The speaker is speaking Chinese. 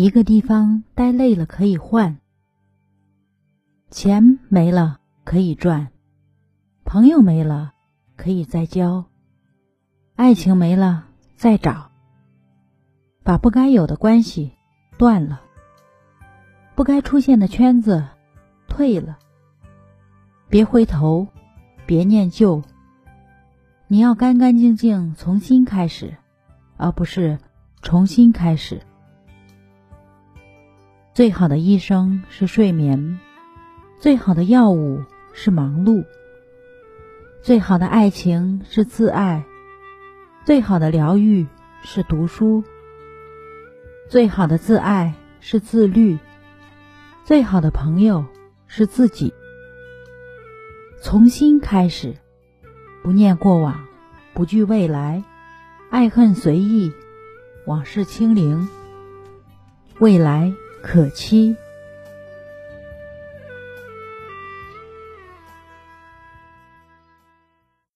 一个地方待累了可以换，钱没了可以赚，朋友没了可以再交，爱情没了再找，把不该有的关系断了，不该出现的圈子退了，别回头，别念旧，你要干干净净从新开始，而不是重新开始。最好的医生是睡眠，最好的药物是忙碌，最好的爱情是自爱，最好的疗愈是读书，最好的自爱是自律，最好的朋友是自己。从新开始，不念过往，不惧未来，爱恨随意，往事清零，未来。可期。